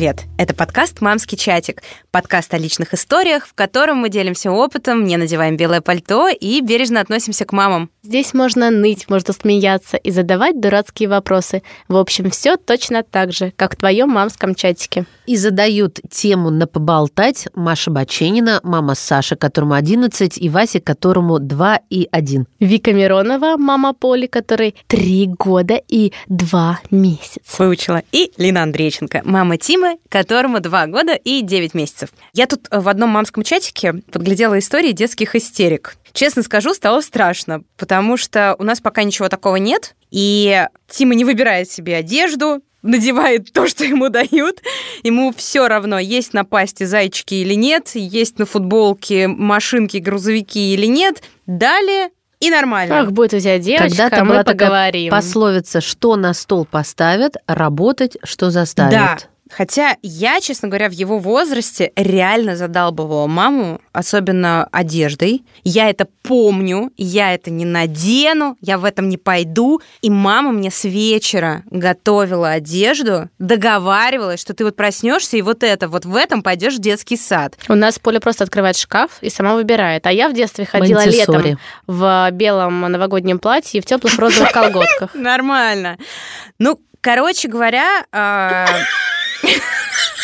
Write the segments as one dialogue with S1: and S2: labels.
S1: Привет! Это подкаст «Мамский чатик». Подкаст о личных историях, в котором мы делимся опытом, не надеваем белое пальто и бережно относимся к мамам.
S2: Здесь можно ныть, можно смеяться и задавать дурацкие вопросы. В общем, все точно так же, как в твоем мамском чатике.
S3: И задают тему на поболтать Маша Баченина, мама Саши, которому 11, и Вася, которому 2 и 1.
S2: Вика Миронова, мама Поли, которой 3 года и 2 месяца.
S1: Выучила. И Лина Андрейченко, мама Тимы, которому 2 года и 9 месяцев. Я тут в одном мамском чатике подглядела истории детских истерик. Честно скажу, стало страшно, потому что у нас пока ничего такого нет, и Тима не выбирает себе одежду, надевает то, что ему дают. Ему все равно, есть на пасте зайчики или нет, есть на футболке машинки, грузовики или нет. Далее и нормально.
S2: Ах, будет у тебя девочка,
S3: Когда-то
S2: мы
S3: была такая
S2: поговорим.
S3: пословица, что на стол поставят, работать, что заставят.
S1: Да. Хотя я, честно говоря, в его возрасте реально задалбывала маму, особенно одеждой. Я это помню, я это не надену, я в этом не пойду. И мама мне с вечера готовила одежду, договаривалась, что ты вот проснешься и вот это, вот в этом пойдешь в детский сад.
S2: У нас Поля просто открывает шкаф и сама выбирает. А я в детстве ходила
S3: Монтессори.
S2: летом в белом новогоднем платье и в теплых розовых колготках.
S1: Нормально. Ну, короче говоря, а,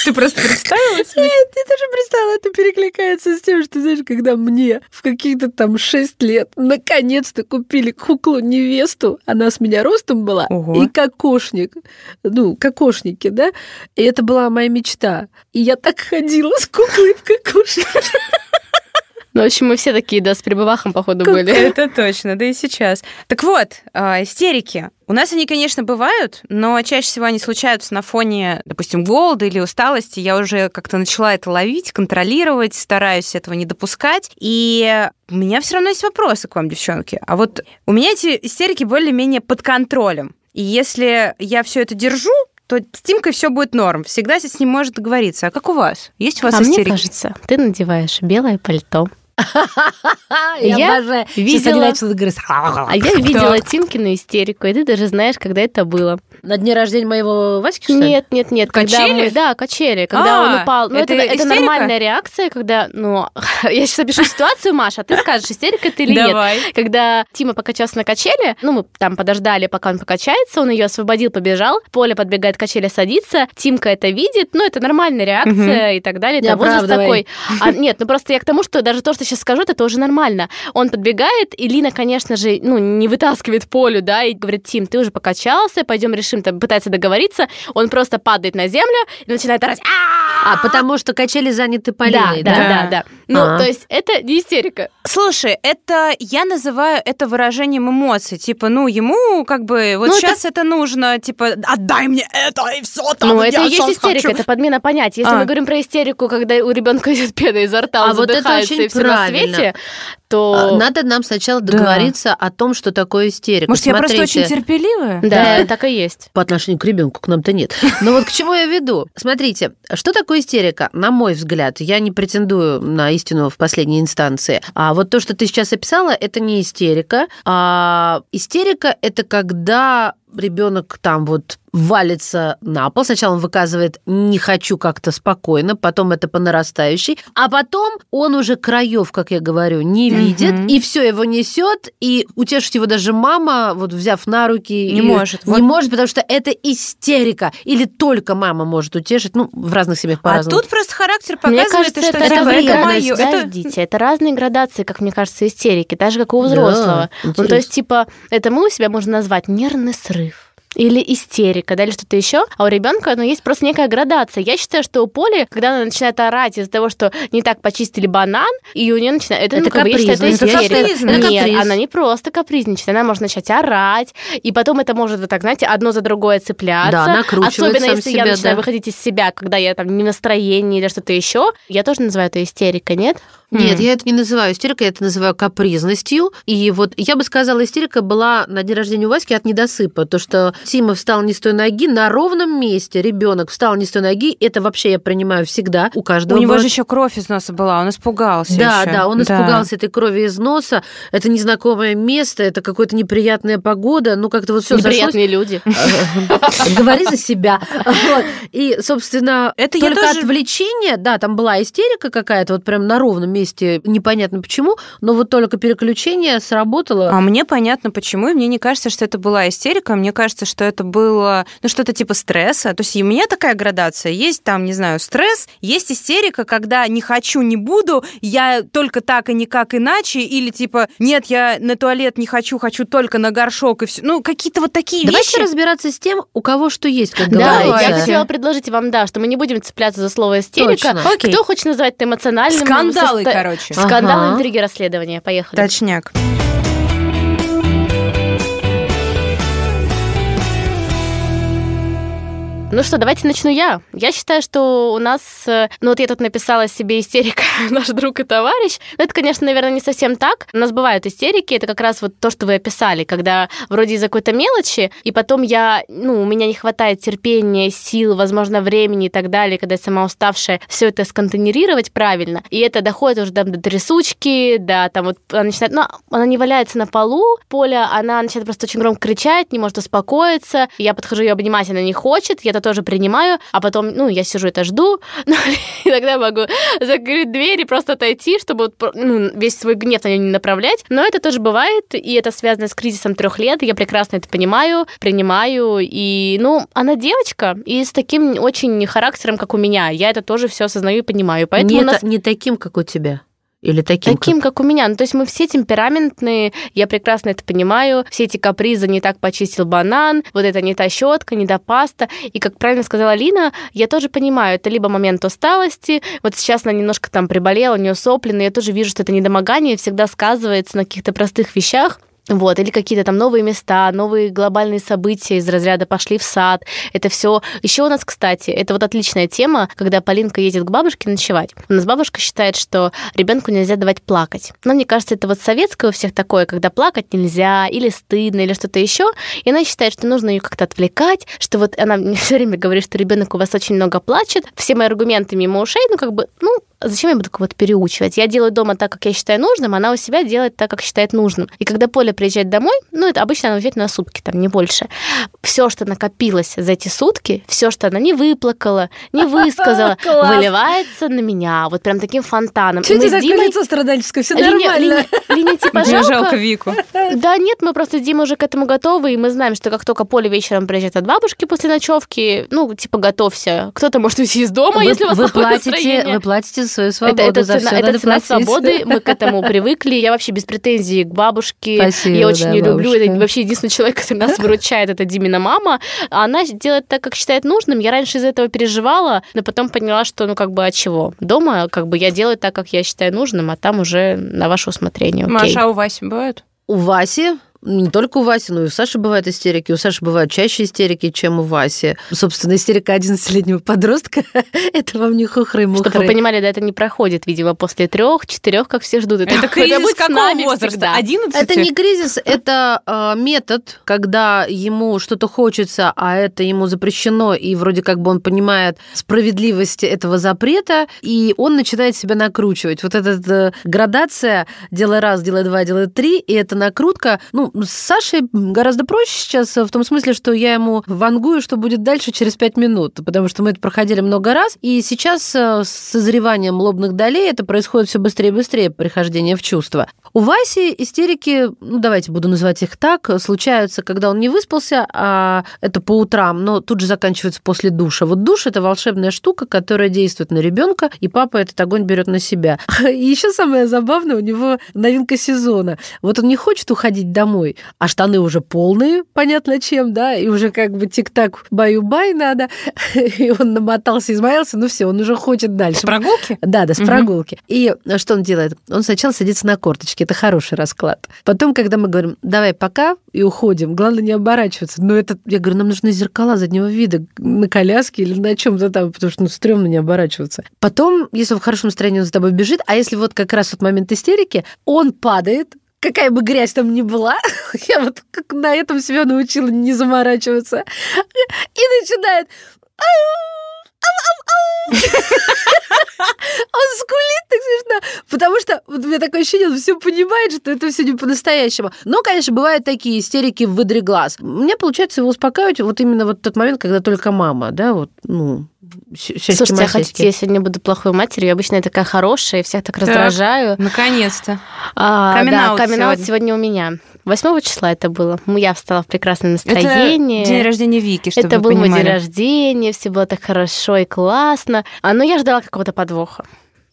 S1: ты просто представила себе?
S4: Нет, я тоже представила, это перекликается с тем, что, знаешь, когда мне в каких-то там 6 лет наконец-то купили куклу-невесту, она с меня ростом была,
S1: Ого.
S4: и кокошник, ну, кокошники, да, и это была моя мечта. И я так ходила с куклой в кокошнике.
S2: Ну, в общем, мы все такие, да, с прибывахом, походу, были.
S1: Это точно, да и сейчас. Так вот, а, истерики. У нас они, конечно, бывают, но чаще всего они случаются на фоне, допустим, голода или усталости. Я уже как-то начала это ловить, контролировать, стараюсь этого не допускать. И у меня все равно есть вопросы к вам, девчонки. А вот у меня эти истерики более-менее под контролем. И если я все это держу, то с Тимкой все будет норм. Всегда с ним может договориться. А как у вас? Есть у вас
S2: А мне
S1: истерики?
S2: кажется, ты надеваешь белое пальто.
S3: Я, обожаю.
S2: Видела-
S3: говорить.
S2: А я видела Тимкину истерику, и ты даже знаешь, когда это было.
S3: На дне рождения моего Васьки, что?
S2: Нет, нет, нет. Когда
S1: Качели?
S2: мы, да, качели. Когда
S1: А,
S2: он упал. Ну, это, нормальная реакция, когда, ну, я сейчас опишу ситуацию, Маша, а ты скажешь, истерика это или нет. Когда Тима покачался на качели, ну, мы там подождали, пока он покачается, он ее освободил, побежал, Поля подбегает к качели, садится, Тимка это видит, ну, это нормальная реакция и так далее.
S3: Не
S2: Это возраст
S3: оправдывай.
S2: такой. А, нет, ну просто я к тому, что даже то, что сейчас скажу, это тоже нормально. Он подбегает, и Лина, конечно же, ну, не вытаскивает Полю, да, и говорит, Тим, ты уже покачался, пойдем решим, там, пытается договориться. Он просто падает на землю и начинает орать.
S3: А, потому что качели заняты Полиной,
S2: да,
S3: да?
S2: да, да. Ну,
S3: А.
S2: то есть это не истерика.
S1: Слушай, это я называю это выражением эмоций. Типа, ну, ему как бы вот
S2: Ну, это-
S1: сейчас это... нужно, типа, отдай мне это и все там.
S2: Ну, это и есть истерика,
S1: хочу».
S2: это подмена понятий. Если
S1: А.
S2: мы говорим про истерику, когда у ребенка идет пена изо рта, он
S3: А вот это
S2: задыхается
S3: очень
S2: и все на свете,
S3: А,
S2: то...
S3: Надо нам сначала
S1: Да.
S3: договориться о том, что такое истерика.
S1: Может, я просто
S3: Смотрите.
S1: очень терпеливая?
S2: Да, так и есть.
S3: по отношению к ребенку, к нам-то нет. Но вот к чему я веду? Смотрите, что такое истерика? На мой взгляд, я не претендую на истину в последней инстанции. А вот то, что ты сейчас описала, это не истерика. А истерика это когда ребенок там вот валится на пол. Сначала он выказывает «не хочу как-то спокойно», потом это по нарастающей, а потом он уже краев, как я говорю, не видит, и все его несет, и утешить его даже мама, вот взяв на руки,
S1: Не
S3: и-
S1: может.
S3: не
S1: Вот.
S3: может, потому что это истерика. Или только мама может утешить. Ну, в разных семьях
S1: А
S3: по-разному.
S1: тут просто характер
S2: Мне
S1: показывает,
S2: кажется,
S1: что
S2: это,
S1: типа,
S2: разные
S1: это
S2: да,
S1: Это...
S2: дети. Это разные градации, как мне кажется, истерики, так же, как у
S3: Да,
S2: взрослого. ну, то есть, типа, это мы у себя можно назвать нервный срыв. Или истерика, да, или что-то еще. А у ребенка, ну, есть просто некая градация. Я считаю, что у Поли, когда она начинает орать из-за того, что не так почистили банан, и у нее начинает... Это,
S3: Это
S2: ну, я считаю, это истерика.
S3: Это
S2: Нет,
S3: каприз.
S2: она не просто капризничает, она может начать орать, и потом это может, вот так, знаете, одно за другое цепляться.
S3: Да, накручивает
S2: Особенно если
S3: себя,
S2: я начинаю
S3: да.
S2: выходить из себя, когда я там не в настроении или что-то еще. Я тоже называю это истерикой, нет?
S3: Нет, я это не называю истерикой, я это называю капризностью. И вот я бы сказала, истерика была на день рождения у Васьки от недосыпа. То, что Тима встал не с той ноги, на ровном месте ребенок встал не с той ноги, это вообще я принимаю всегда у каждого.
S1: У него
S3: бывает.
S1: же еще кровь из носа была, он испугался.
S3: Да,
S1: ещё.
S3: да, он испугался этой крови из носа. Это незнакомое место, это какая-то неприятная погода. Ну, как-то вот все.
S2: Неприятные люди.
S3: Говори за себя. И, собственно,
S1: Это
S3: только отвлечение, да, там была истерика какая-то, вот прям на ровном месте, непонятно почему, но вот только переключение сработало.
S1: А мне понятно, почему, и мне не кажется, что это была истерика, мне кажется, что это было, ну, что-то типа стресса. То есть и у меня такая градация. Есть там, не знаю, стресс, есть истерика, когда не хочу, не буду, я только так и никак иначе, или типа, нет, я на туалет не хочу, хочу только на горшок, и все. Ну, какие-то вот такие
S3: Давайте
S1: вещи.
S3: разбираться с тем, у кого что есть, как
S2: Да,
S3: говорится.
S2: я хотела предложить вам, да, что мы не будем цепляться за слово истерика.
S3: Точно.
S1: Окей.
S2: Кто хочет называть это эмоциональным?
S1: Скандалы, короче.
S2: Скандалы,
S3: Ага.
S2: интриги, расследования. Поехали.
S1: Точняк.
S2: Ну что, давайте начну я. Я считаю, что у нас... э, Ну вот я тут написала себе истерика наш друг и товарищ. Но это, конечно, наверное, не совсем так. У нас бывают истерики. Это как раз вот то, что вы описали, когда вроде из-за какой-то мелочи, и потом я... Ну, у меня не хватает терпения, сил, возможно, времени и так далее, когда я сама уставшая, все это сконтейнерировать правильно. И это доходит уже там, до трясучки, да, там вот она начинает... Ну, она не валяется на полу, Поля, она начинает просто очень громко кричать, не может успокоиться. Я подхожу ее обнимать, она не хочет, я это тоже принимаю, а потом, ну, я сижу это жду, ну, иногда могу закрыть дверь и просто отойти, чтобы ну, весь свой гнев на нее не направлять. Но это тоже бывает, и это связано с кризисом трех лет, я прекрасно это понимаю, принимаю, и, ну, она девочка, и с таким очень характером, как у меня, я это тоже все осознаю и понимаю, поэтому
S3: не,
S2: у нас...
S3: та- не таким, как у тебя. Или таким,
S2: Таким, как у меня. Ну, то есть мы все темпераментные, я прекрасно это понимаю. Все эти капризы не так почистил банан, вот это не та щетка, не та паста. И, как правильно сказала Лина, я тоже понимаю, это либо момент усталости, вот сейчас она немножко там приболела, у нее сопли, но я тоже вижу, что это недомогание всегда сказывается на каких-то простых вещах. Вот, или какие-то там новые места, новые глобальные события из разряда пошли в сад. Это все. Еще у нас, кстати, это вот отличная тема, когда Полинка едет к бабушке ночевать. У нас бабушка считает, что ребенку нельзя давать плакать. Но мне кажется, это вот советское у всех такое, когда плакать нельзя, или стыдно, или что-то еще. И она считает, что нужно ее как-то отвлекать, что вот она мне все время говорит, что ребенок у вас очень много плачет. Все мои аргументы мимо ушей, ну как бы, ну, зачем я буду кого-то переучивать? Я делаю дома так, как я считаю нужным, она у себя делает так, как считает нужным. И когда Поля приезжает домой, ну, это обычно она уезжает на сутки, там, не больше. Все, что накопилось за эти сутки, все, что она не выплакала, не высказала, выливается на меня, вот прям таким фонтаном. Мы
S4: тебе такое
S2: Димой...
S4: лицо страдальческое? Все нормально.
S2: Типа,
S1: Мне жалко. Вику.
S2: Да нет, мы просто с Димой уже к этому готовы, и мы знаем, что как только Поля вечером приезжает от бабушки после ночевки, ну, типа, готовься. Кто-то может уйти из дома,
S3: вы,
S2: если у вас плохое настроение.
S3: вы платите за свою свободу,
S2: Это, это
S3: за
S2: цена, это
S3: надо
S2: цена
S3: платить.
S2: свободы, мы к этому привыкли. Я вообще без претензий к бабушке.
S3: Спасибо,
S2: я очень
S3: да,
S2: ее люблю.
S3: бабушка.
S2: Это вообще единственный человек, который нас выручает, это Димина мама. А Она делает так, как считает нужным. Я раньше из-за этого переживала, но потом поняла, что ну как бы от чего. Дома как бы я делаю так, как я считаю нужным, а там уже на ваше усмотрение. Окей.
S1: Маша, а у Васи бывают?
S3: У Васи, не только у Васи, но и у Саши бывают истерики. У Саши бывают чаще истерики, чем у Васи. Собственно, истерика 11-летнего подростка – это вам не хухры и
S2: Чтобы вы
S3: мухры.
S2: понимали, да, это не проходит, видимо, после трех, четырех, как все ждут.
S1: Это кризис
S2: будет с
S1: какого возраста?
S2: всегда.
S1: 11?
S3: Это не кризис, это э, метод, когда ему что-то хочется, а это ему запрещено, и вроде как бы он понимает справедливость этого запрета, и он начинает себя накручивать. Вот эта э, градация делай раз, делай два, делай три, и эта накрутка, ну, с Сашей гораздо проще сейчас в том смысле, что я ему вангую, что будет дальше через пять минут, потому что мы это проходили много раз, и сейчас э, с созреванием лобных долей это происходит все быстрее и быстрее, прихождение в чувство. У Васи истерики, ну давайте буду называть их так, случаются, когда он не выспался, а это по утрам, но тут же заканчивается после душа. Вот душ это волшебная штука, которая действует на ребенка, и папа этот огонь берет на себя. И еще самое забавное, у него новинка сезона. Вот он не хочет уходить домой, а штаны уже полные, понятно чем, да, и уже как бы тик-так баю-бай надо, и он намотался, измаялся, ну все, он уже хочет дальше.
S1: С прогулки?
S3: Да, да, с прогулки. И что он делает? Он сначала садится на корточки. это хороший расклад. Потом, когда мы говорим, давай пока, и уходим, главное не оборачиваться. Но это, я говорю, нам нужны зеркала заднего вида на коляске или на чем-то там, потому что ну, стрёмно не оборачиваться. Потом, если он в хорошем настроении, он за тобой бежит, а если вот как раз вот момент истерики, он падает, какая бы грязь там ни была, я вот как на этом себя научила не заморачиваться, и начинает он скулит так смешно, потому что вот у меня такое ощущение, он все понимает, что это все не по-настоящему. Но, конечно, бывают такие истерики в выдре глаз. Мне получается его успокаивать вот именно вот тот момент, когда только мама, да, вот, ну,
S2: Слушайте, а хотите, я сегодня буду плохой матерью? Я обычно я такая хорошая, всех так раздражаю.
S1: Наконец-то.
S2: А, да, камин сегодня. сегодня у меня. 8 числа это было. Я встала в прекрасном настроении.
S1: Это день рождения Вики, чтобы
S2: Это
S1: был
S2: мой день рождения, все было так хорошо и классно. А, но я ждала какого-то подвоха.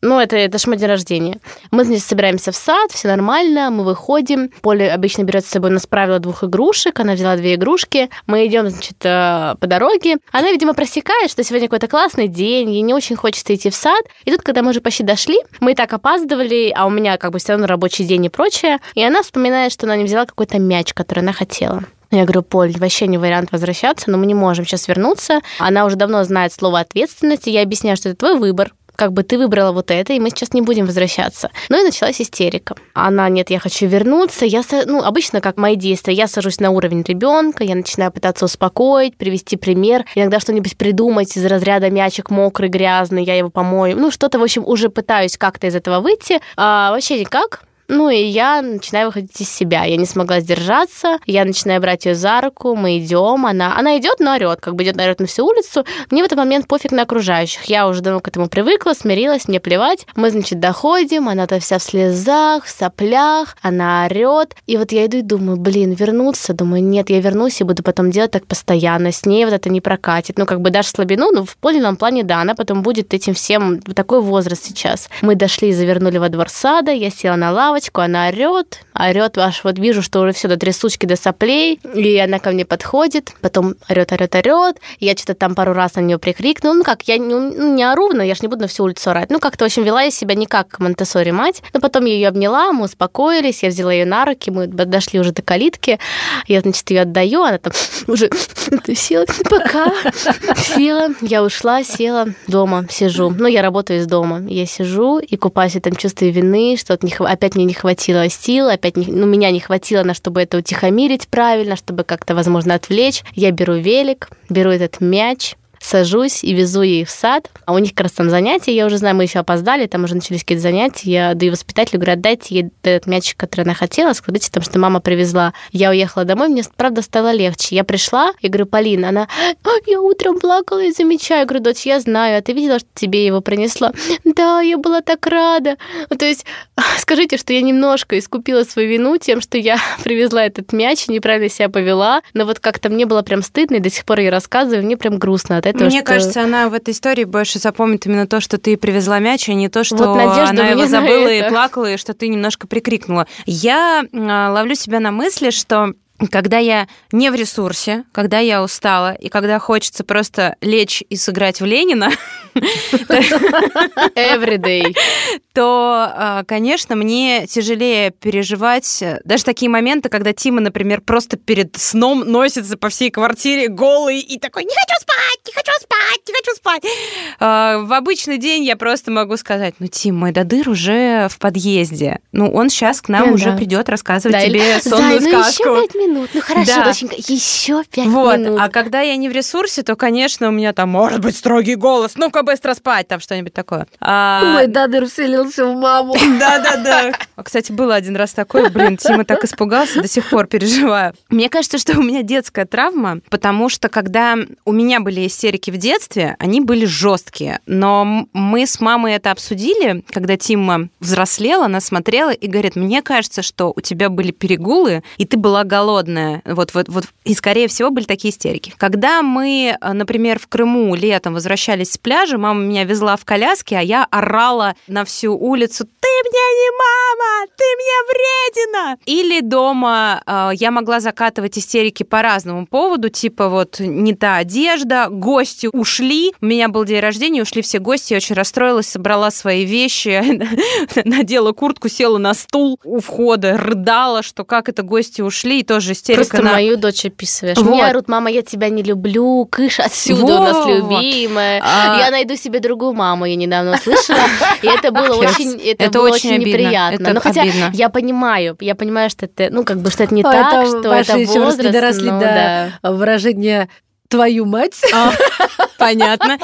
S2: Ну, это, это ж мой день рождения. Мы, значит, собираемся в сад, все нормально, мы выходим. Поля обычно берет с собой, у нас правило двух игрушек, она взяла две игрушки. Мы идем, значит, э, по дороге. Она, видимо, просекает, что сегодня какой-то классный день, ей не очень хочется идти в сад. И тут, когда мы уже почти дошли, мы и так опаздывали, а у меня как бы все равно рабочий день и прочее. И она вспоминает, что она не взяла какой-то мяч, который она хотела. Я говорю, Поль, вообще не вариант возвращаться, но мы не можем сейчас вернуться. Она уже давно знает слово ответственности. Я объясняю, что это твой выбор как бы ты выбрала вот это, и мы сейчас не будем возвращаться. Ну и началась истерика. Она, нет, я хочу вернуться. Я, ну, обычно, как мои действия, я сажусь на уровень ребенка, я начинаю пытаться успокоить, привести пример, иногда что-нибудь придумать из разряда мячик мокрый, грязный, я его помою. Ну, что-то, в общем, уже пытаюсь как-то из этого выйти. А вообще никак. Ну и я начинаю выходить из себя. Я не смогла сдержаться. Я начинаю брать ее за руку. Мы идем. Она, она идет, но орет, как бы идет, орет на всю улицу. Мне в этот момент пофиг на окружающих. Я уже давно к этому привыкла, смирилась, мне плевать. Мы, значит, доходим. Она-то вся в слезах, в соплях. Она орет. И вот я иду и думаю, блин, вернуться. Думаю, нет, я вернусь и буду потом делать так постоянно. С ней вот это не прокатит. Ну, как бы дашь слабину, ну, в подлинном плане, да, она потом будет этим всем, такой возраст сейчас. Мы дошли и завернули во двор сада. Я села на лавочку она орет, орет, аж вот вижу, что уже все до трясучки, до соплей, и она ко мне подходит, потом орет, орет, орет, я что-то там пару раз на нее прикрикнула, ну как, я не, ну, не ору, но я ж не буду на всю улицу орать, ну как-то, в общем, вела я себя не как монтессори мать, но потом я ее обняла, мы успокоились, я взяла ее на руки, мы дошли уже до калитки, я, значит, ее отдаю, она там уже села, пока, села, я ушла, села, дома сижу, ну я работаю из дома, я сижу и купаюсь в этом чувстве вины, что опять мне не хватило сил, опять не, ну, меня не хватило на, чтобы это утихомирить правильно, чтобы как-то, возможно, отвлечь. Я беру велик, беру этот мяч, сажусь и везу ей в сад. А у них как раз там занятия, я уже знаю, мы еще опоздали, там уже начались какие-то занятия. Я даю воспитателю, говорю, отдайте ей этот мячик, который она хотела, скажите, там, что мама привезла. Я уехала домой, мне, правда, стало легче. Я пришла и говорю, Полина, она, я утром плакала и замечаю. Я говорю, дочь, я знаю, а ты видела, что тебе его принесла? Да, я была так рада. Ну, то есть, скажите, что я немножко искупила свою вину тем, что я привезла этот мяч и неправильно себя повела, но вот как-то мне было прям стыдно, и до сих пор я рассказываю, мне прям грустно от этого.
S1: Мне
S2: что...
S1: кажется, она в этой истории больше запомнит именно то, что ты привезла мяч, а не то, что вот она его забыла и плакала, и что ты немножко прикрикнула. Я а, ловлю себя на мысли, что когда я не в ресурсе, когда я устала, и когда хочется просто лечь и сыграть в Ленина,
S2: Every day.
S1: то, а, конечно, мне тяжелее переживать э, даже такие моменты, когда Тима, например, просто перед сном носится по всей квартире голый и такой «Не хочу спать, не хочу спать, не хочу спать». А, в обычный день я просто могу сказать «Ну, Тим, мой додыр уже в подъезде. Ну, он сейчас к нам уже придет рассказывать тебе сонную сказку».
S2: ну еще пять минут. Ну, хорошо, доченька, еще пять минут.
S1: А когда я не в ресурсе, то, конечно, у меня там может быть строгий голос. Ну-ка, быстро спать, там что-нибудь такое.
S4: А... Мой дадыр вселился в маму.
S1: Да-да-да. А, кстати, было один раз такое, блин, Тима так испугался, до сих пор переживаю. Мне кажется, что у меня детская травма, потому что когда у меня были истерики в детстве, они были жесткие. Но мы с мамой это обсудили, когда Тима взрослела, она смотрела и говорит, мне кажется, что у тебя были перегулы, и ты была голодная. Вот, вот, вот. И, скорее всего, были такие истерики. Когда мы, например, в Крыму летом возвращались с пляжа, мама меня везла в коляске, а я орала на всю всю улицу «Ты мне не мама! Ты мне вредина!» Или дома э, я могла закатывать истерики по разному поводу, типа вот не та одежда, гости ушли, у меня был день рождения, ушли все гости, я очень расстроилась, собрала свои вещи, надела куртку, села на стул у входа, рыдала, что как это гости ушли, и тоже истерика.
S2: Просто
S1: на...
S2: мою дочь описываешь.
S1: Вот.
S2: Мне орут, мама, я тебя не люблю, кыш отсюда, у нас
S1: Вот.
S2: любимая.
S1: А-
S2: Я найду себе другую маму, я недавно услышала. И это было. очень, это
S1: Это
S2: было
S1: очень
S2: очень
S1: обидно.
S2: неприятно.
S1: Это
S2: Но хотя
S1: обидно.
S2: я понимаю, я понимаю, что это, ну, как бы, что это не
S3: А,
S2: так,
S3: это
S2: что это возраст.
S3: доросли
S2: ну,
S3: до
S2: да.
S3: выражения твою мать.
S1: Понятно.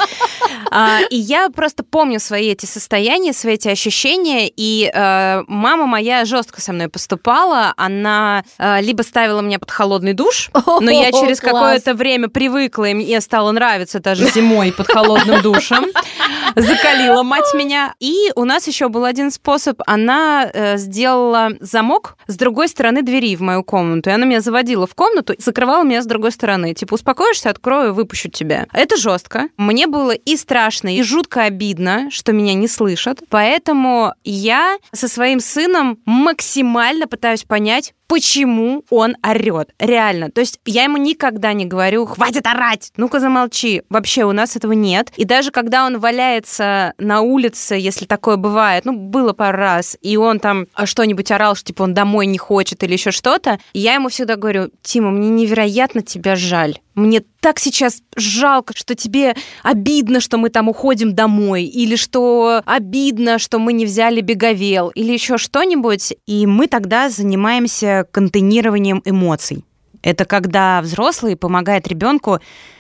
S1: А, и я просто помню свои эти состояния, свои эти ощущения. И э, мама моя жестко со мной поступала. Она э, либо ставила меня под холодный душ, но я через какое-то время привыкла, и мне стало нравиться даже зимой под холодным душем. Закалила мать меня. И у нас еще был один способ. Она э, сделала замок с другой стороны двери в мою комнату. И она меня заводила в комнату и закрывала меня с другой стороны. Типа, успокоишься, открою, выпущу тебя. Это жестко. Мне было и страшно, и жутко обидно, что меня не слышат. Поэтому я со своим сыном максимально пытаюсь понять, почему он орет. Реально. То есть я ему никогда не говорю, хватит орать, ну-ка замолчи. Вообще у нас этого нет. И даже когда он валяется на улице, если такое бывает, ну, было пару раз, и он там а, что-нибудь орал, что типа он домой не хочет или еще что-то, я ему всегда говорю, Тима, мне невероятно тебя жаль. Мне так сейчас жалко, что тебе обидно, что мы там уходим домой, или что обидно, что мы не взяли беговел, или еще что-нибудь. И мы тогда занимаемся контейнированием эмоций. Это когда взрослый помогает ребенку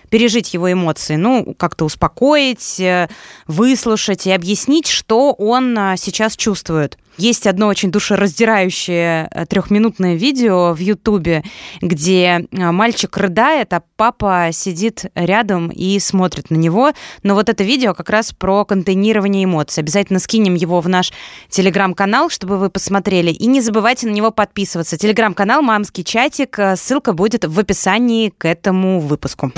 S1: пережить его эмоции, ну, как-то успокоить, э, выслушать и объяснить, что он а, сейчас чувствует. Есть одно очень душераздирающее э, трехминутное видео в Ютубе, где мальчик рыдает, а папа сидит рядом и смотрит на него. Но вот это видео как раз про контейнирование эмоций. Обязательно скинем его в наш телеграм-канал, чтобы вы посмотрели. И не забывайте на него подписываться. Телеграм-канал «Мамский чатик». э, Ссылка будет в описании к этому выпуску.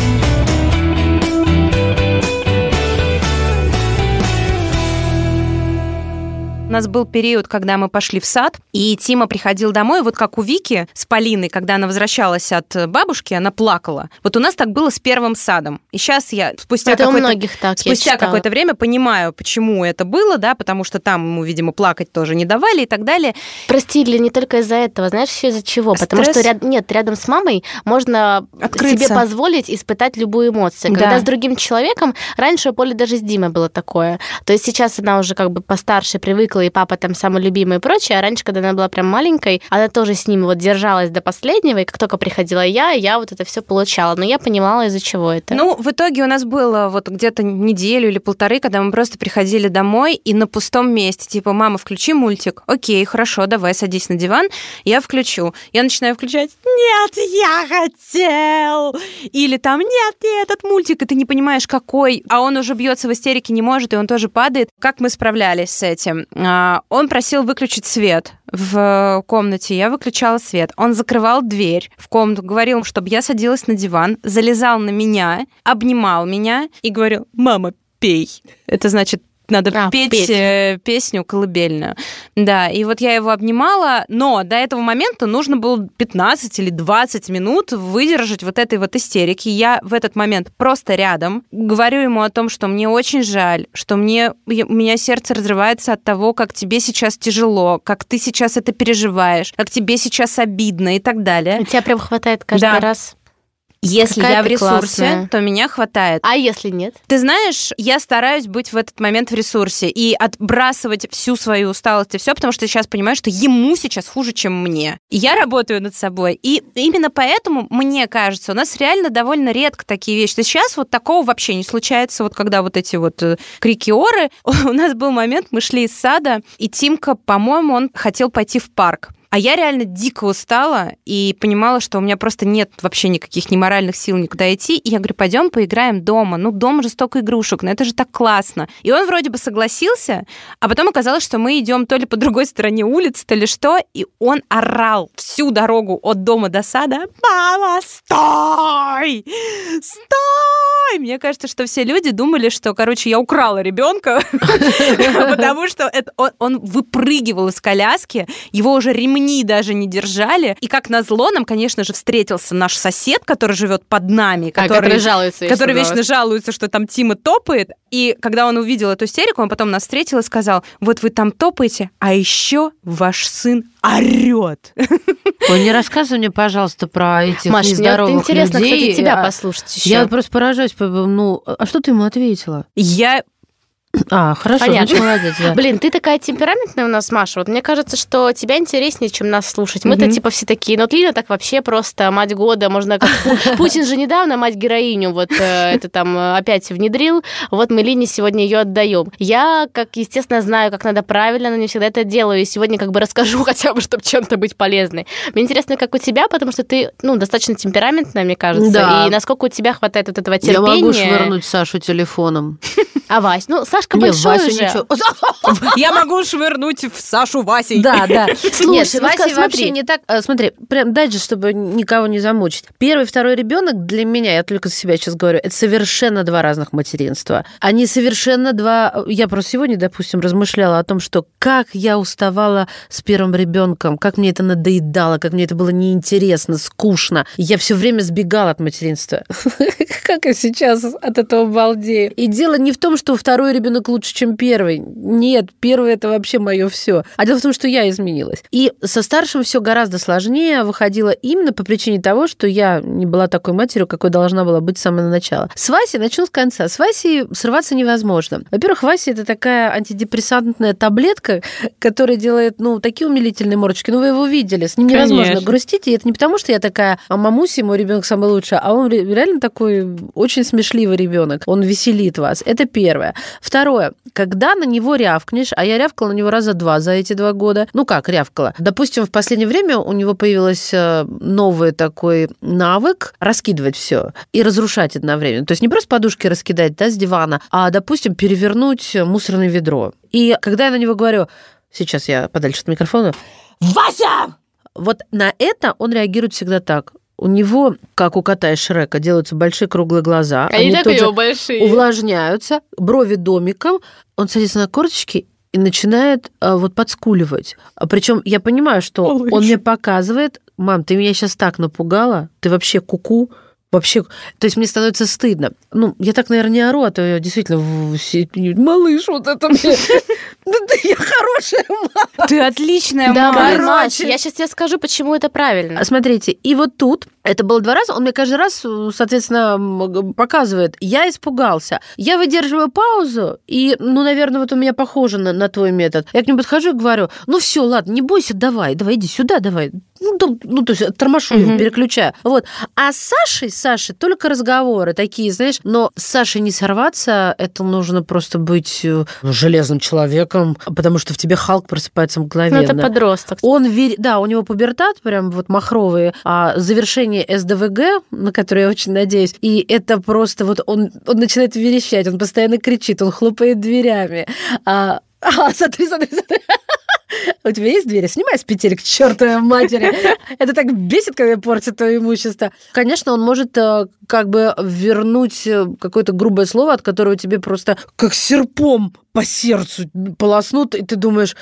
S1: У нас был период, когда мы пошли в сад, и Тима приходил домой, вот как у Вики с Полиной, когда она возвращалась от бабушки, она плакала. Вот у нас так было с первым садом. И сейчас я спустя
S2: Это
S1: какое-то
S2: многих так,
S1: спустя какое-то время понимаю, почему это было, да, потому что там ему, видимо, плакать тоже не давали и так далее.
S2: Прости, Илья, не только из-за этого. Знаешь, еще из-за чего? Потому
S1: Стресс?
S2: что ряд- нет, рядом с мамой можно
S1: Открыться.
S2: себе позволить испытать любую эмоцию.
S1: Да.
S2: Когда с другим человеком, раньше у Поли даже с Димой было такое. То есть сейчас она уже как бы постарше привыкла, и папа там самый любимый и прочее. А раньше, когда она была прям маленькой, она тоже с ним вот держалась до последнего, и как только приходила я, я вот это все получала. Но я понимала, из-за чего это.
S1: Ну, в итоге у нас было вот где-то неделю или полторы, когда мы просто приходили домой и на пустом месте, типа, мама, включи мультик. Окей, хорошо, давай, садись на диван, я включу. Я начинаю включать, нет, я хотел. Или там, нет, не этот мультик, и ты не понимаешь, какой. А он уже бьется в истерике, не может, и он тоже падает. Как мы справлялись с этим? А, Он просил выключить свет в комнате, я выключала свет. Он закрывал дверь в комнату, говорил, чтобы я садилась на диван, залезал на меня, обнимал меня и говорил, мама, пей. Это значит, надо
S2: А,
S1: петь,
S2: петь.
S1: э, песню колыбельную. Да, и вот я его обнимала, но до этого момента нужно было 15 или 20 минут выдержать вот этой вот истерики. Я в этот момент просто рядом говорю ему о том, что мне очень жаль, что мне, у меня сердце разрывается от того, как тебе сейчас тяжело, как ты сейчас это переживаешь, как тебе сейчас обидно и так далее.
S2: И тебя прям хватает каждый
S1: Да.
S2: раз.
S1: Если
S2: Какая
S1: я в ресурсе,
S2: классная.
S1: то меня хватает.
S2: А если нет?
S1: Ты знаешь, я стараюсь быть в этот момент в ресурсе и отбрасывать всю свою усталость и все, потому что сейчас понимаю, что ему сейчас хуже, чем мне. И я работаю над собой. И именно поэтому, мне кажется, у нас реально довольно редко такие вещи. То сейчас вот такого вообще не случается, вот когда вот эти вот э, крики оры. У нас был момент, мы шли из сада, и Тимка, по-моему, он хотел пойти в парк А я реально дико устала и понимала, что у меня просто нет вообще никаких ни моральных сил никуда идти. И я говорю, пойдем поиграем дома. Ну, дома же столько игрушек, но это же так классно. И он вроде бы согласился, а потом оказалось, что мы идем то ли по другой стороне улицы, то ли что, и он орал всю дорогу от дома до сада. Мама, стой! Стой! Мне кажется, что все люди думали, что, короче, я украла ребенка, потому что он выпрыгивал из коляски, его уже ремни даже не держали. И как назло, нам, конечно же, встретился наш сосед, который живет под нами,
S2: а, который, который жалуется.
S1: Который вечно жалуется, что там Тима топает. И когда он увидел эту истерику, он потом нас встретил и сказал, вот вы там топаете, а еще ваш сын орет.
S3: Ой, не рассказывай мне, пожалуйста, про этих
S2: Маш,
S3: нездоровых
S2: мне интересно,
S3: людей.
S2: кстати, тебя послушать еще.
S3: Я просто поражаюсь. Ну, а что ты ему ответила?
S1: Я
S3: а, хорошо, Понятно. значит, молодец, да.
S2: Блин, ты такая темпераментная у нас, Маша. Вот мне кажется, что тебя интереснее, чем нас слушать. Мы-то угу. типа все такие. Но вот Лина так вообще просто мать года. Можно как Путин же недавно мать-героиню вот э, это там э, опять внедрил. Вот мы Лине сегодня ее отдаем. Я, как естественно, знаю, как надо правильно, но не всегда это делаю. И сегодня как бы расскажу хотя бы, чтобы чем-то быть полезной. Мне интересно, как у тебя, потому что ты, ну, достаточно темпераментная, мне кажется. Да. И насколько у тебя хватает вот этого терпения.
S3: Я могу швырнуть Сашу телефоном.
S2: А Вась? Ну, Сашка Нет, большой Вася уже. Ничего.
S1: Я могу швырнуть в Сашу Васей.
S3: Да, да.
S2: Слушай, Нет, с Васей
S3: вообще не так. Э, смотри, прям дальше, чтобы никого не замучить. Первый, второй ребенок для меня, я только за себя сейчас говорю, это совершенно два разных материнства. Они совершенно два... Я просто сегодня, допустим, размышляла о том, что как я уставала с первым ребенком, как мне это надоедало, как мне это было неинтересно, скучно. Я все время сбегала от материнства. Как я сейчас от этого балдею. И дело не в том, что второй ребенок лучше, чем первый. Нет, первый это вообще мое все. А дело в том, что я изменилась. И со старшим все гораздо сложнее выходило именно по причине того, что я не была такой матерью, какой должна была быть с самого начала. С Васей начну с конца. С Васей срываться невозможно. Во-первых, Вася это такая антидепрессантная таблетка, которая делает, ну, такие умилительные морочки. Ну, вы его видели. С ним невозможно Конечно. грустить. И это не потому, что я такая, а мамуси, мой ребенок самый лучший, а он реально такой очень смешливый ребенок. Он веселит вас. Это первое первое. Второе. Когда на него рявкнешь, а я рявкала на него раза два за эти два года. Ну как рявкала? Допустим, в последнее время у него появился новый такой навык раскидывать все и разрушать одновременно. То есть не просто подушки раскидать да, с дивана, а, допустим, перевернуть мусорное ведро. И когда я на него говорю, сейчас я подальше от микрофона, Вася! Вот на это он реагирует всегда так у него, как у кота из Шрека, делаются большие круглые глаза.
S2: Они, они так большие.
S3: увлажняются, брови домиком. Он садится на корточки и начинает а, вот подскуливать. А Причем я понимаю, что Малыш. он мне показывает, мам, ты меня сейчас так напугала, ты вообще куку. -ку Вообще, то есть мне становится стыдно. Ну, я так, наверное, не ору, а то я действительно... Малыш, вот это мне... Да я хорошая мама.
S1: Ты отличная
S2: мама. Да, Маш, я сейчас тебе скажу, почему это правильно.
S3: Смотрите, и вот тут это было два раза. Он мне каждый раз, соответственно, показывает. Я испугался. Я выдерживаю паузу, и, ну, наверное, вот у меня похоже на, на твой метод. Я к нему подхожу и говорю, ну все, ладно, не бойся, давай, давай, иди сюда, давай. Ну, то, ну, то есть тормошу, угу. переключаю. Вот. А с Сашей, Сашей только разговоры такие, знаешь, но с Сашей не сорваться, это нужно просто быть ну, железным человеком, потому что в тебе Халк просыпается мгновенно. Ну,
S2: это подросток.
S3: Он верит, да, у него пубертат прям вот махровый, а завершение завершение СДВГ, на которое я очень надеюсь, и это просто вот он, он начинает верещать, он постоянно кричит, он хлопает дверями. А, а смотри, смотри, смотри. У тебя есть двери? Снимай с петель к чертовой матери. Это так бесит, когда портит твое имущество. Конечно, он может э, как бы вернуть э, какое-то грубое слово, от которого тебе просто как серпом по сердцу полоснут, и ты думаешь,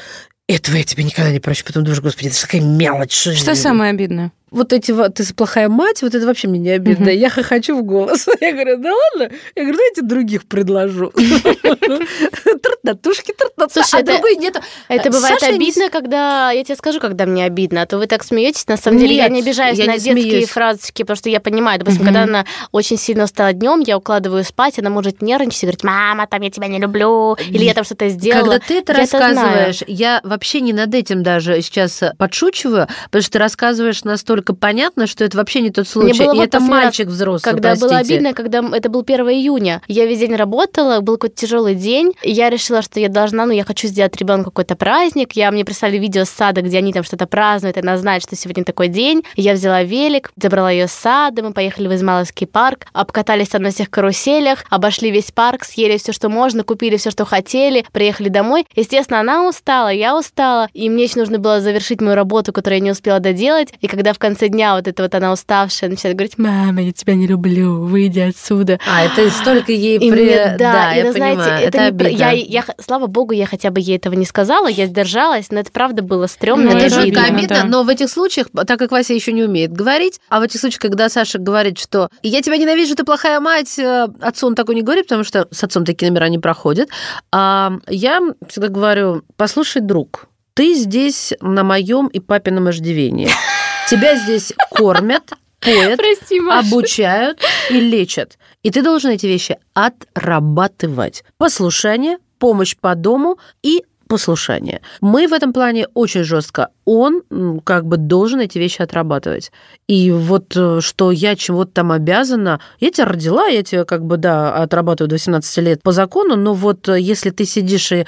S3: этого я тебе никогда не прощу. Потом думаешь, господи, это же такая мелочь.
S1: Что самое обидное?
S3: Вот эти вот, ты плохая мать, вот это вообще мне не обидно. Угу. Я хохочу в голос. Я говорю, да ладно? Я говорю, давайте других предложу. Тартатушки, тартатушки,
S2: а другой нет. Это бывает обидно, когда, я тебе скажу, когда мне обидно, а то вы так смеетесь. На самом деле я не обижаюсь на детские фразочки, потому что я понимаю, допустим, когда она очень сильно устала днем, я укладываю спать, она может нервничать и говорить, мама, там я тебя не люблю, или я там что-то сделала.
S3: Когда ты это рассказываешь, я вообще не над этим даже сейчас подшучиваю, потому что ты рассказываешь настолько настолько понятно, что это вообще не тот случай.
S2: было
S3: и
S2: вот
S3: это
S2: раз,
S3: мальчик взрослый,
S2: Когда было
S3: простите.
S2: обидно, когда это был 1 июня. Я весь день работала, был какой-то тяжелый день. И я решила, что я должна, ну, я хочу сделать ребенку какой-то праздник. Я мне прислали видео с сада, где они там что-то празднуют, и она знает, что сегодня такой день. Я взяла велик, забрала ее с сада, мы поехали в Измайловский парк, обкатались там на всех каруселях, обошли весь парк, съели все, что можно, купили все, что хотели, приехали домой. Естественно, она устала, я устала, и мне еще нужно было завершить мою работу, которую я не успела доделать. И когда в конце дня вот это вот она уставшая начинает говорить, мама, я тебя не люблю, выйди отсюда.
S3: А, это столько ей
S2: И
S3: при...
S2: мне- да, и
S3: я
S2: вы знаете,
S3: понимаю,
S2: это,
S3: это
S2: не
S3: обидно.
S2: я, я, х- слава богу, я хотя бы ей этого не сказала, я сдержалась, но это правда было стрёмно.
S1: Ну,
S3: Это
S1: это
S3: жутко
S2: обидно.
S1: обидно,
S3: обидно,
S1: да.
S3: но в этих случаях, так как Вася еще не умеет говорить, а в этих случаях, когда Саша говорит, что «я тебя ненавижу, ты плохая мать», э, отцу он такой не говорит, потому что с отцом такие номера не проходят, а я всегда говорю, послушай, друг, ты здесь на моем и папином иждивении. Тебя здесь кормят, поят,
S2: Прости, Маша.
S3: обучают и лечат. И ты должен эти вещи отрабатывать. Послушание, помощь по дому и послушание. Мы в этом плане очень жестко. Он как бы должен эти вещи отрабатывать. И вот э, что я чего-то там обязана, я тебя родила, я тебя как бы, да, отрабатываю до 18 лет по закону, но вот э, если ты сидишь и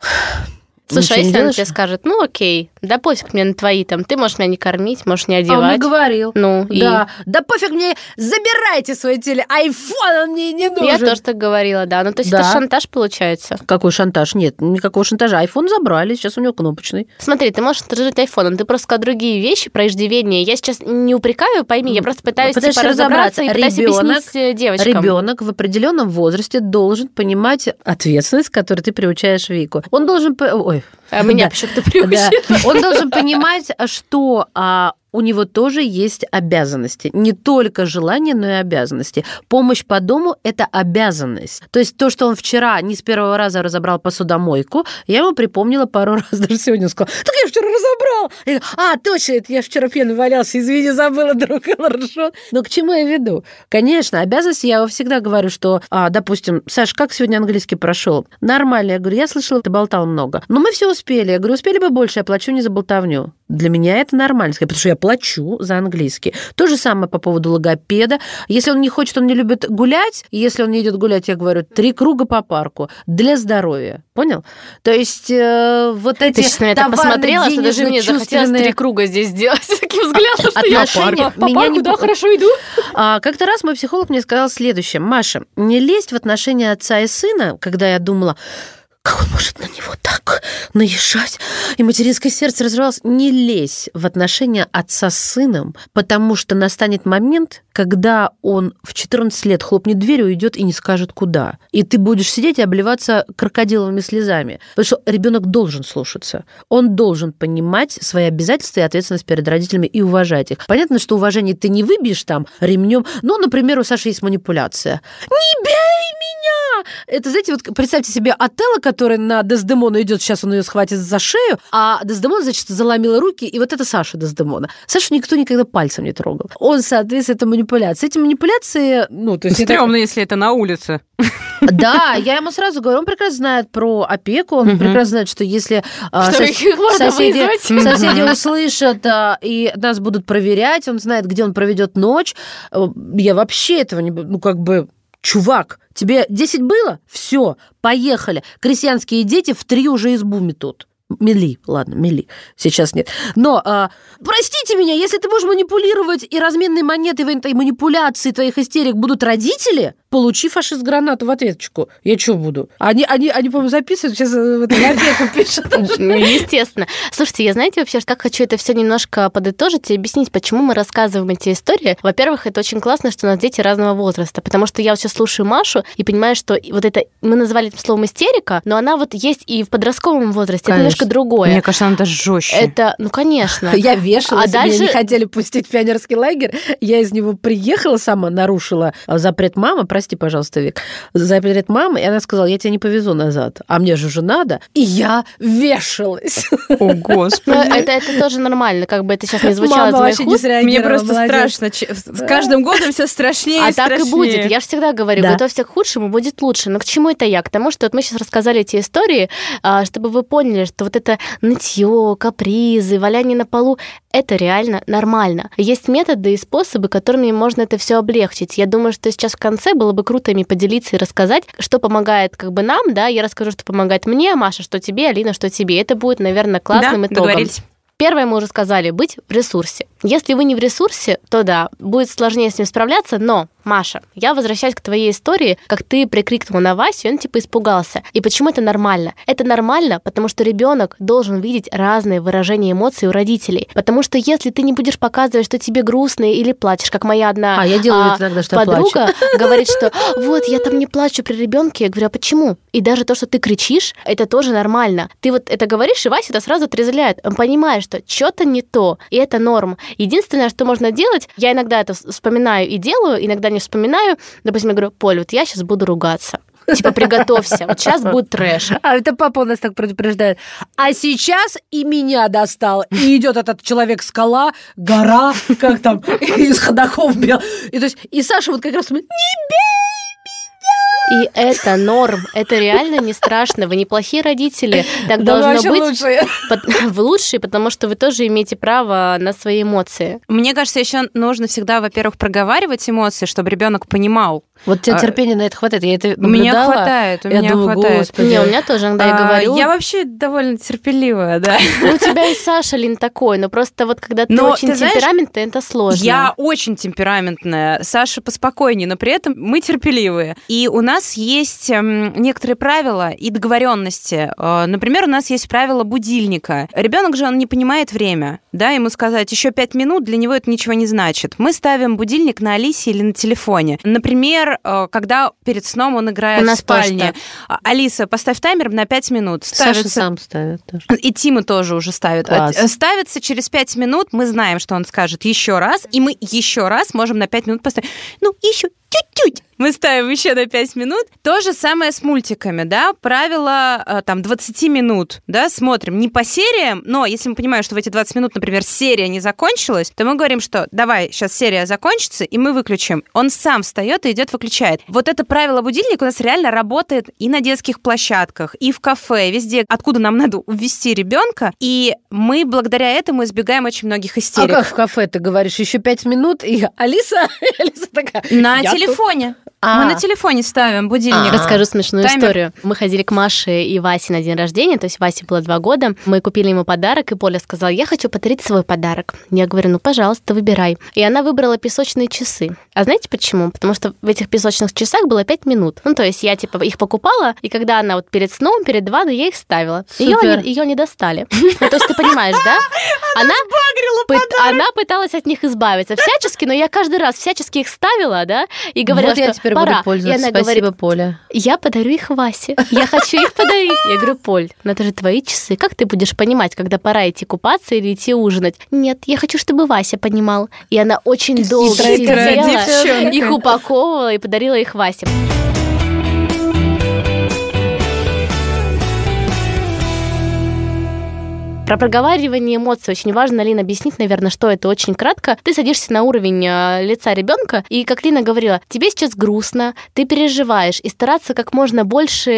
S2: Слушай, а если она
S3: делаешь-
S2: тебе скажет, ну окей, да пофиг мне на твои там, ты можешь меня не кормить, можешь не
S3: А он
S2: одевать.
S3: говорил.
S2: Ну, и
S3: Да, да пофиг мне, забирайте свой теле, айфон он мне не нужен.
S2: я тоже так говорила, да. Ну, то есть
S3: Да.
S2: это шантаж получается.
S3: Какой шантаж? Нет, никакого шантажа. Айфон забрали, сейчас у него кнопочный.
S2: Смотри, ты можешь шантажировать айфоном, ты просто сказал другие вещи про иждивение. Я сейчас не упрекаю, пойми, я просто пытаюсь
S3: Пытаешься
S2: типа, разобраться и
S3: разобраться.
S2: пытаюсь
S3: Ребёнок-
S2: объяснить э, девочкам.
S3: Ребенок в определенном возрасте должен понимать ответственность, которую ты приучаешь Вику. Он должен... по- Ой.
S2: А меня
S3: Да.
S2: почему-то
S3: Да. Он должен понимать, что а, у него тоже есть обязанности. Не только желания, но и обязанности. Помощь по дому – это обязанность. То есть то, что он вчера не с первого раза разобрал посудомойку, я ему припомнила пару раз, даже сегодня он сказал, так я вчера разобрал. Я говорю, а, точно, это я вчера пьяный валялся, извини, забыла, друг, хорошо. Но к чему я веду? Конечно, обязанности, я всегда говорю, что, а, допустим, Саш, как сегодня английский прошел? Нормально. Я говорю, я слышала, ты болтал много. Но мы все успели. Я говорю, успели бы больше, я плачу не за болтовню. Для меня это нормально, потому что я плачу за английский. То же самое по поводу логопеда. Если он не хочет, он не любит гулять, если он не идет гулять, я говорю, три круга по парку для здоровья. Понял? То есть э, вот эти
S2: Ты сейчас на так посмотрела, что даже мне захотелось три круга здесь сделать таким взглядом, что я по
S3: меня
S2: парку,
S3: не
S2: да, хорошо иду.
S3: А, как-то раз мой психолог мне сказал следующее. Маша, не лезть в отношения отца и сына, когда я думала, как он может на него так наезжать, и материнское сердце разрывалось. Не лезь в отношения отца с сыном, потому что настанет момент, когда он в 14 лет хлопнет дверью, уйдет и не скажет куда. И ты будешь сидеть и обливаться крокодиловыми слезами. Потому что ребенок должен слушаться. Он должен понимать свои обязательства и ответственность перед родителями и уважать их. Понятно, что уважение ты не выбьешь там ремнем. Ну, например, у Саши есть манипуляция. Не бей меня! Это, знаете, вот представьте себе Отелло, который на Дездемону идет, сейчас он ее схватит за шею, а Дездемона, значит, заломила руки, и вот это Саша Дездемона. Сашу никто никогда пальцем не трогал. Он, соответственно, это манипуляция. Эти манипуляции, ну, то есть... это-
S1: Стремно, если это на улице.
S3: Да, я ему сразу говорю, он прекрасно знает про опеку, он
S1: Мгм.
S3: прекрасно знает, что если а,
S2: Что
S3: сос- соседи,
S2: вызвать.
S3: соседи
S1: Мгм.
S3: услышат а, и нас будут проверять, он знает, где он проведет ночь. Э, Я вообще этого не... Ну, как бы... Чувак, тебе 10 было? Все, поехали. Крестьянские дети в три уже избу метут. Мели, ладно, мели. Сейчас нет. Но, а, простите меня, если ты будешь манипулировать и разменной монетой в этой манипуляции твоих истерик будут родители, получи фашист гранату в ответочку. Я что буду? Они, они, они по-моему, записывают, сейчас э, в эту пишут.
S2: Ну, Естественно. Слушайте, я знаете вообще, как хочу это все немножко подытожить и объяснить, почему мы рассказываем эти истории. Во-первых, это очень классно, что у нас дети разного возраста, потому что я сейчас слушаю Машу и понимаю, что вот это, мы назвали этим словом истерика, но она вот есть и в подростковом возрасте, это немножко другое.
S1: Мне кажется, она даже жестче.
S2: Это, ну, конечно.
S3: Я вешалась,
S2: А
S3: меня не
S2: дальше-
S3: хотели пустить в пионерский лагерь. Я из него приехала сама, нарушила а, запрет мама, прости, пожалуйста, Вик, запрет мамы, и она сказала, я тебя не повезу назад, а мне же уже надо, и я вешалась.
S1: О, господи.
S2: это, это тоже нормально, как бы это сейчас не звучало из
S4: Мама
S2: моих
S4: вообще не.
S1: Мне просто
S4: молодец.
S1: страшно. С каждым годом все страшнее
S2: А
S1: и
S2: так и
S1: страшнее.
S2: будет. Я же всегда говорю,
S3: Да.
S2: готовься к худшему, будет лучше. Но к чему это я? К тому, что вот мы сейчас рассказали эти истории, а, чтобы вы поняли, что вот это нытье, капризы, валяние на полу, это реально нормально. Есть методы и способы, которыми можно это все облегчить. Я думаю, что сейчас в конце было бы круто ими поделиться и рассказать, что помогает как бы нам, да, я расскажу, что помогает мне, Маша, что тебе, Алина, что тебе. Это будет, наверное, классным
S1: да,
S2: итогом.
S1: договорились.
S2: Первое мы уже сказали, быть в ресурсе. Если вы не в ресурсе, то да, будет сложнее с ним справляться, но, Маша, я возвращаюсь к твоей истории, как ты прикрикнула на Васю, и он типа испугался. И почему это нормально? Это нормально, потому что ребенок должен видеть разные выражения эмоций у родителей. Потому что если ты не будешь показывать, что тебе грустно или плачешь, как моя одна
S3: А, я делаю
S2: а,
S3: иногда, что я
S2: подруга говорит, что вот я там не плачу при ребенке. Я говорю, а почему? И даже то, что ты кричишь, это тоже нормально. Ты вот это говоришь, и Вася это сразу отрезвляет. Он понимает, что что-то не то, и это норм. Единственное, что можно делать, я иногда это вспоминаю и делаю, иногда не вспоминаю. Допустим, я говорю, Поль, вот я сейчас буду ругаться. Типа, приготовься, вот сейчас будет трэш.
S4: А это папа у нас так предупреждает. А сейчас и меня достал. И идет этот человек-скала, гора, как там, из ходоков бел. И, то есть, и Саша вот как раз... не
S2: И это норм, это реально не страшно. Вы неплохие родители, так
S4: Да
S2: должно быть.
S4: лучшие.
S2: Вы лучшие, потому что вы тоже имеете право на свои эмоции.
S1: Мне кажется, еще нужно всегда, во-первых, проговаривать эмоции, чтобы ребенок понимал.
S3: Вот тебе
S1: А,
S3: терпения на это хватает. Я это
S1: У меня хватает, у
S3: Я
S1: меня
S3: думаю,
S1: хватает.
S3: господи.
S2: Не, у меня тоже иногда я
S1: А,
S2: говорю.
S1: Я вообще довольно терпеливая, да.
S2: Ну, у тебя и Саша, Лин, такой, но просто вот когда ты
S1: Но
S2: очень
S1: ты знаешь,
S2: темпераментный, это сложно.
S1: Я очень темпераментная, Саша поспокойнее, но при этом мы терпеливые. И у нас есть эм, некоторые правила и договоренности. Э, Например, у нас есть правило будильника. Ребенок же он не понимает время, да, ему сказать еще пять минут для него это ничего не значит. Мы ставим будильник на Алисе или на телефоне. Например, э, когда перед сном он играет
S2: У
S1: в
S2: нас тоже
S1: спальне. А, Алиса, поставь таймер на пять минут.
S3: Саша
S1: Ставится
S3: сам ставит тоже.
S1: и Тима тоже уже ставит.
S3: Класс.
S1: Э, Ставится через пять минут, мы знаем, что он скажет еще раз, и мы еще раз можем на пять минут поставить. Ну, еще чуть-чуть. Мы ставим еще на 5 минут. То же самое с мультиками, да, правило э, там 20 минут, да, смотрим не по сериям, но если мы понимаем, что в эти 20 минут, например, серия не закончилась, то мы говорим, что давай, сейчас серия закончится, и мы выключим. Он сам встает и идет, выключает. Вот это правило будильника у нас реально работает и на детских площадках, и в кафе, везде, откуда нам надо увести ребенка, и мы благодаря этому избегаем очень многих
S3: А
S1: истерик.
S3: как в кафе ты говоришь? Еще пять минут, и Алиса, Алиса такая...
S1: На
S3: «Я тут». А.
S1: Мы на телефоне ставим будильник.
S3: А.
S2: Расскажу смешную
S1: Таймер.
S2: историю. Мы ходили к Маше и Васе на день рождения, то есть Васе было два года. Мы купили ему подарок, и Поля сказала, я хочу подарить свой подарок. Я говорю, ну, пожалуйста, выбирай. И она выбрала песочные часы. А знаете почему? Потому что в этих песочных часах было пять минут. Ну, то есть я, типа, их покупала, и когда она вот перед сном, перед ванной, я их ставила. Ее,
S3: Супер.
S2: они, ее не достали. Ну, то есть ты понимаешь, да? Она, она пыталась от них избавиться всячески, но я каждый раз всячески их ставила, да, и говорила, что
S3: теперь
S2: пора.
S3: буду пользоваться.
S2: И она
S3: Спасибо,
S2: говорит,
S3: Поля.
S2: я подарю их Васе. Я хочу их подарить. Я говорю, Поль, ну это же твои часы. Как ты будешь понимать, когда пора идти купаться или идти ужинать? Нет, я хочу, чтобы Вася понимал. И она очень долго сидела, их упаковывала и подарила их Васе. Про проговаривание эмоций очень важно, Лина, объяснить, наверное, что это очень кратко. Ты садишься на уровень э, лица ребенка, и, как Лина говорила, тебе сейчас грустно, ты переживаешь, и стараться как можно больше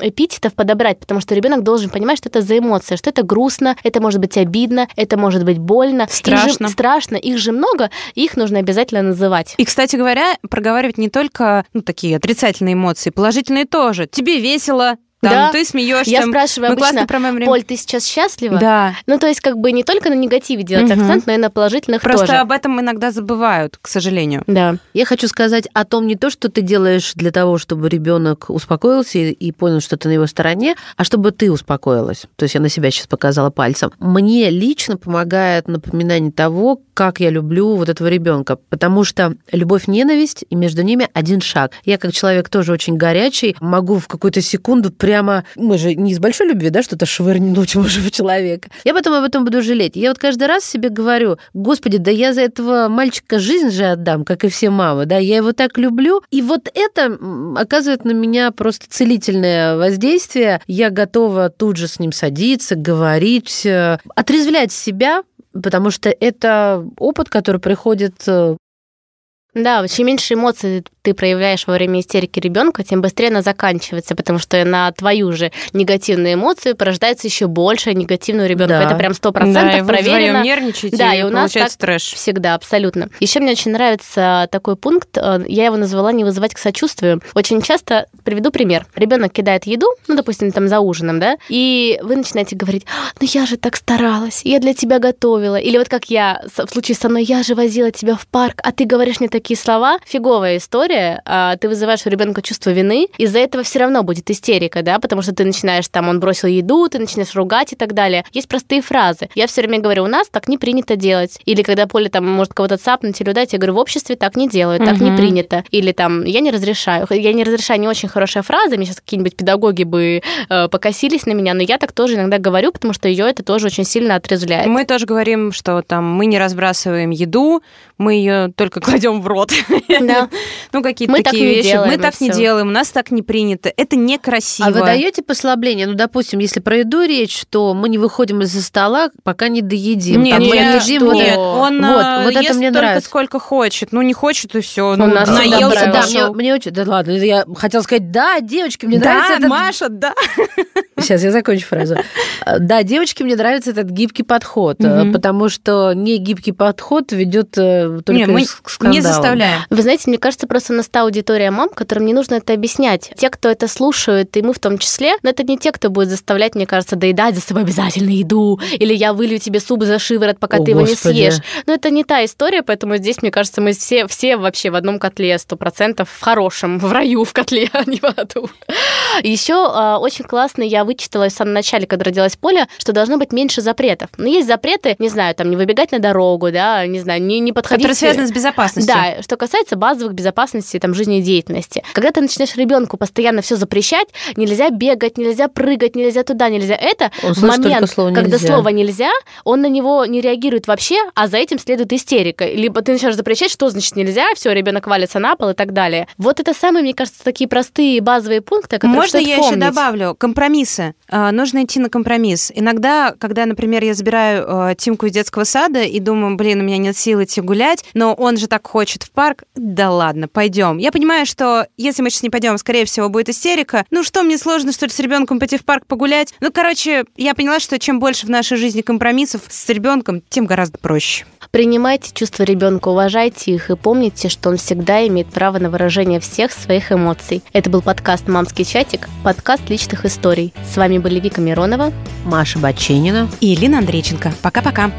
S2: эпитетов подобрать, потому что ребенок должен понимать, что это за эмоция, что это грустно, это может быть обидно, это может быть больно. Их же-
S1: Страшно.
S2: страшно, их же много, их нужно обязательно называть.
S1: И, кстати говоря, проговаривать не только ну, такие отрицательные эмоции, положительные тоже. Тебе весело, там,
S2: Да.
S1: ты смеешься.
S2: Я спрашиваю
S1: мы классно
S2: обычно,
S1: проводим время.
S2: Поль, ты сейчас счастлива?
S1: Да.
S2: Ну, то есть, как бы не только на негативе делать
S1: Мгм.
S2: акцент, но и на положительных
S1: Просто
S2: тоже.
S1: об этом иногда забывают, к сожалению.
S2: Да.
S3: Я хочу сказать о том не то, что ты делаешь для того, чтобы ребенок успокоился и, и понял, что ты на его стороне, а чтобы ты успокоилась. То есть я на себя сейчас показала пальцем. Мне лично помогает напоминание того, как я люблю вот этого ребенка, потому что любовь-ненависть, и между ними один шаг. Я как человек тоже очень горячий, могу в какую-то секунду прям прямо... Мы же не из большой любви, да, что-то швырнуть можем в человека. Я потом об этом буду жалеть. Я вот каждый раз себе говорю, господи, да я за этого мальчика жизнь же отдам, как и все мамы, да, я его так люблю. И вот это оказывает на меня просто целительное воздействие. Я готова тут же с ним садиться, говорить, э, отрезвлять себя, потому что это опыт, который приходит э,
S2: да, чем меньше эмоций ты проявляешь во время истерики ребенка, тем быстрее она заканчивается, потому что на твою же негативную эмоцию порождается еще больше негативного ребенка. Да. Это прям сто процентов
S1: да,
S2: проверено.
S1: нервничаете, да, и у нас так трэш.
S2: всегда, абсолютно. Еще мне очень нравится такой пункт, э, я его назвала не вызывать к сочувствию. Очень часто приведу пример. Ребенок кидает еду, ну, допустим, там за ужином, да, и вы начинаете говорить, ну я же так старалась, я для тебя готовила. Или вот как я, в случае со мной, я же возила тебя в парк, а ты говоришь мне такие слова. Фиговая история а, ты вызываешь у ребенка чувство вины, из-за этого все равно будет истерика, да, потому что ты начинаешь там, он бросил еду, ты начинаешь ругать и так далее. Есть простые фразы. Я все время говорю, у нас так не принято делать. Или когда Поля там может кого-то цапнуть или удать, я говорю, в обществе так не делают, так угу. не принято. Или там, я не разрешаю. Я не разрешаю, не очень хорошая фраза, мне сейчас какие-нибудь педагоги бы э, покосились на меня, но я так тоже иногда говорю, потому что ее это тоже очень сильно отрезвляет.
S1: Мы тоже говорим, что там мы не разбрасываем еду, мы ее только кладем в рот. Да. Ну, какие-то мы такие вещи. Делаем, мы так не делаем, у нас так не принято. Это некрасиво.
S3: А вы даете послабление? Ну, допустим, если про еду речь, то мы не выходим из-за стола, пока не доедим.
S1: Нет, нет, не едим, что? нет он вот, вот ест это мне только нравится. сколько хочет. Ну, не хочет, и все. Ну,
S3: нас наелся, да, мне, мне очень... Да ладно, я хотела сказать, да, девочки, мне
S1: да,
S3: нравится
S1: этот... Маша, да.
S3: Сейчас я закончу фразу. Да, девочки, мне нравится этот гибкий подход, угу. потому что не гибкий подход ведет э, только Нет, мы к
S1: не заставляем.
S2: Вы знаете, мне кажется, просто нас та аудитория мам, которым не нужно это объяснять. Те, кто это слушают, и мы в том числе, но это не те, кто будет заставлять, мне кажется, доедать за собой обязательно еду, или я вылью тебе суп за шиворот, пока О, ты его Господи. не съешь. Но это не та история, поэтому здесь, мне кажется, мы все, все вообще в одном котле, сто процентов в хорошем, в раю в котле, а не в аду. Еще э, очень классно я вычитала в самом начале, когда родилась Поля, что должно быть меньше запретов. Но есть запреты, не знаю, там не выбегать на дорогу, да, не знаю, не, не подходить...
S1: Которые связаны с безопасностью.
S2: Да, что касается базовых безопасности там, жизнедеятельности. Когда ты начинаешь ребенку постоянно все запрещать, нельзя бегать, нельзя прыгать, нельзя туда, нельзя это,
S3: он в момент, слово
S2: когда слово нельзя, он на него не реагирует вообще, а за этим следует истерика. Либо ты начинаешь запрещать, что значит нельзя, все, ребенок валится на пол и так далее. Вот это самые, мне кажется, такие простые базовые пункты, которые
S1: Можно я
S2: помнить.
S1: еще добавлю? Компромиссы. А, нужно идти на компромисс. Иногда, когда, например, я забираю а, Тимку из детского сада и думаю, блин, у меня нет сил идти гулять, но он же так хочет в парк, да ладно, пойдем. Я понимаю, что если мы сейчас не пойдем, скорее всего, будет истерика. Ну что, мне сложно, что ли, с ребенком пойти в парк погулять? Ну, короче, я поняла, что чем больше в нашей жизни компромиссов с ребенком, тем гораздо проще.
S2: Принимайте чувства ребенка, уважайте их и помните, что он всегда имеет право на выражение всех своих эмоций. Это был подкаст «Мамский чатик», подкаст личных историй. С вами были Вика Миронова,
S3: Маша Баченина
S1: и Елена Андрейченко. Пока-пока.